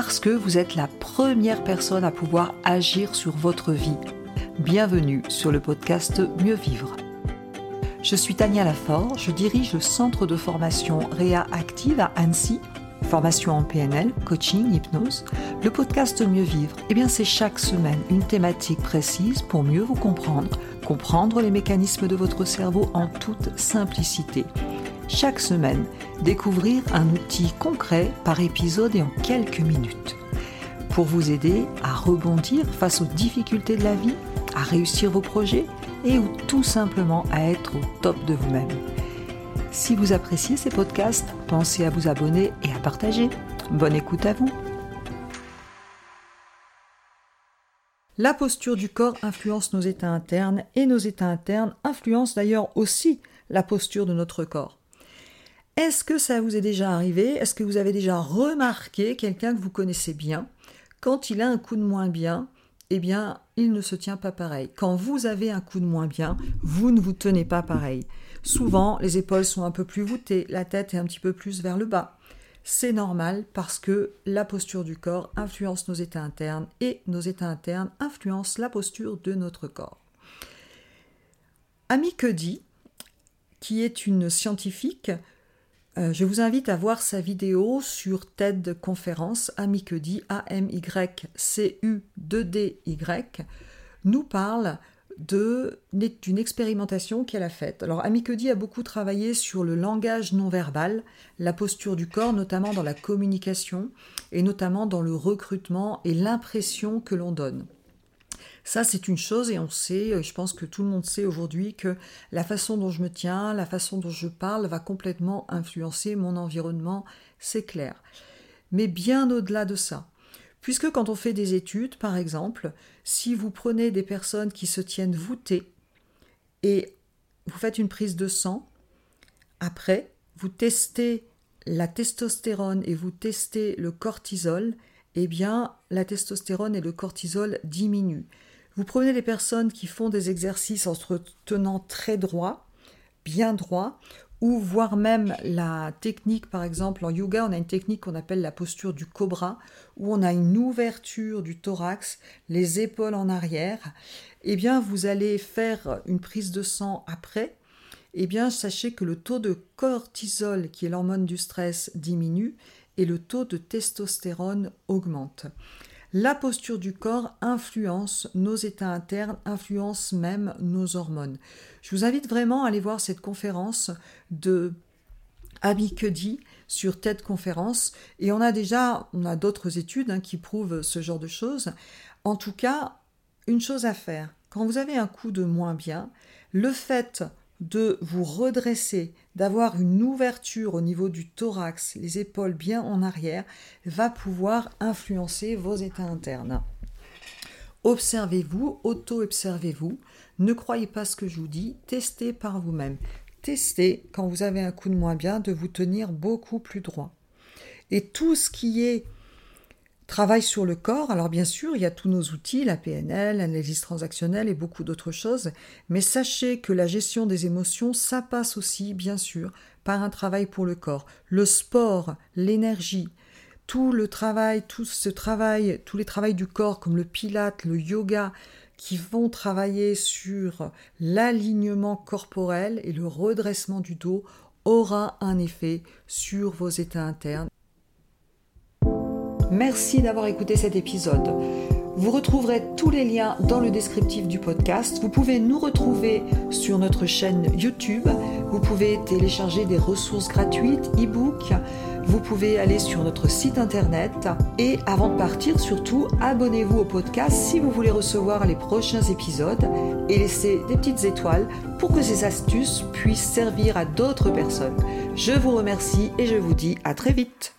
parce que vous êtes la première personne à pouvoir agir sur votre vie. Bienvenue sur le podcast Mieux Vivre. Je suis Tania Lafort, je dirige le centre de formation Réa Active à Annecy, formation en PNL, coaching, hypnose. Le podcast Mieux Vivre, eh bien c'est chaque semaine une thématique précise pour mieux vous comprendre, comprendre les mécanismes de votre cerveau en toute simplicité chaque semaine, découvrir un outil concret par épisode et en quelques minutes. Pour vous aider à rebondir face aux difficultés de la vie, à réussir vos projets et ou tout simplement à être au top de vous-même. Si vous appréciez ces podcasts, pensez à vous abonner et à partager. Bonne écoute à vous. La posture du corps influence nos états internes et nos états internes influencent d'ailleurs aussi la posture de notre corps. Est-ce que ça vous est déjà arrivé? Est-ce que vous avez déjà remarqué quelqu'un que vous connaissez bien? Quand il a un coup de moins bien, eh bien, il ne se tient pas pareil. Quand vous avez un coup de moins bien, vous ne vous tenez pas pareil. Souvent, les épaules sont un peu plus voûtées, la tête est un petit peu plus vers le bas. C'est normal parce que la posture du corps influence nos états internes et nos états internes influencent la posture de notre corps. Ami dit, qui est une scientifique, euh, je vous invite à voir sa vidéo sur TED Conférence, Amicudi, A-M-Y-C-U-2-D-Y, nous parle d'une expérimentation qu'elle a faite. Alors, Amicudi a beaucoup travaillé sur le langage non verbal, la posture du corps, notamment dans la communication et notamment dans le recrutement et l'impression que l'on donne. Ça, c'est une chose et on sait, euh, je pense que tout le monde sait aujourd'hui que la façon dont je me tiens, la façon dont je parle va complètement influencer mon environnement, c'est clair. Mais bien au-delà de ça, puisque quand on fait des études, par exemple, si vous prenez des personnes qui se tiennent voûtées et vous faites une prise de sang, après, vous testez la testostérone et vous testez le cortisol, eh bien, la testostérone et le cortisol diminuent. Vous prenez les personnes qui font des exercices en se tenant très droit, bien droit, ou voire même la technique, par exemple, en yoga, on a une technique qu'on appelle la posture du cobra, où on a une ouverture du thorax, les épaules en arrière. Eh bien, vous allez faire une prise de sang après. Eh bien, sachez que le taux de cortisol, qui est l'hormone du stress, diminue et le taux de testostérone augmente. La posture du corps influence nos états internes, influence même nos hormones. Je vous invite vraiment à aller voir cette conférence de Abby Cuddy sur TED Conférence et on a déjà on a d'autres études hein, qui prouvent ce genre de choses. En tout cas, une chose à faire quand vous avez un coup de moins bien, le fait de vous redresser, d'avoir une ouverture au niveau du thorax, les épaules bien en arrière, va pouvoir influencer vos états internes. Observez-vous, auto-observez-vous, ne croyez pas ce que je vous dis, testez par vous-même. Testez, quand vous avez un coup de moins bien, de vous tenir beaucoup plus droit. Et tout ce qui est Travail sur le corps, alors bien sûr, il y a tous nos outils, la PNL, l'analyse transactionnelle et beaucoup d'autres choses, mais sachez que la gestion des émotions, ça passe aussi, bien sûr, par un travail pour le corps. Le sport, l'énergie, tout le travail, tout ce travail, tous les travails du corps comme le pilate, le yoga, qui vont travailler sur l'alignement corporel et le redressement du dos aura un effet sur vos états internes Merci d'avoir écouté cet épisode. Vous retrouverez tous les liens dans le descriptif du podcast. Vous pouvez nous retrouver sur notre chaîne YouTube. Vous pouvez télécharger des ressources gratuites, e-books. Vous pouvez aller sur notre site internet. Et avant de partir, surtout, abonnez-vous au podcast si vous voulez recevoir les prochains épisodes et laissez des petites étoiles pour que ces astuces puissent servir à d'autres personnes. Je vous remercie et je vous dis à très vite.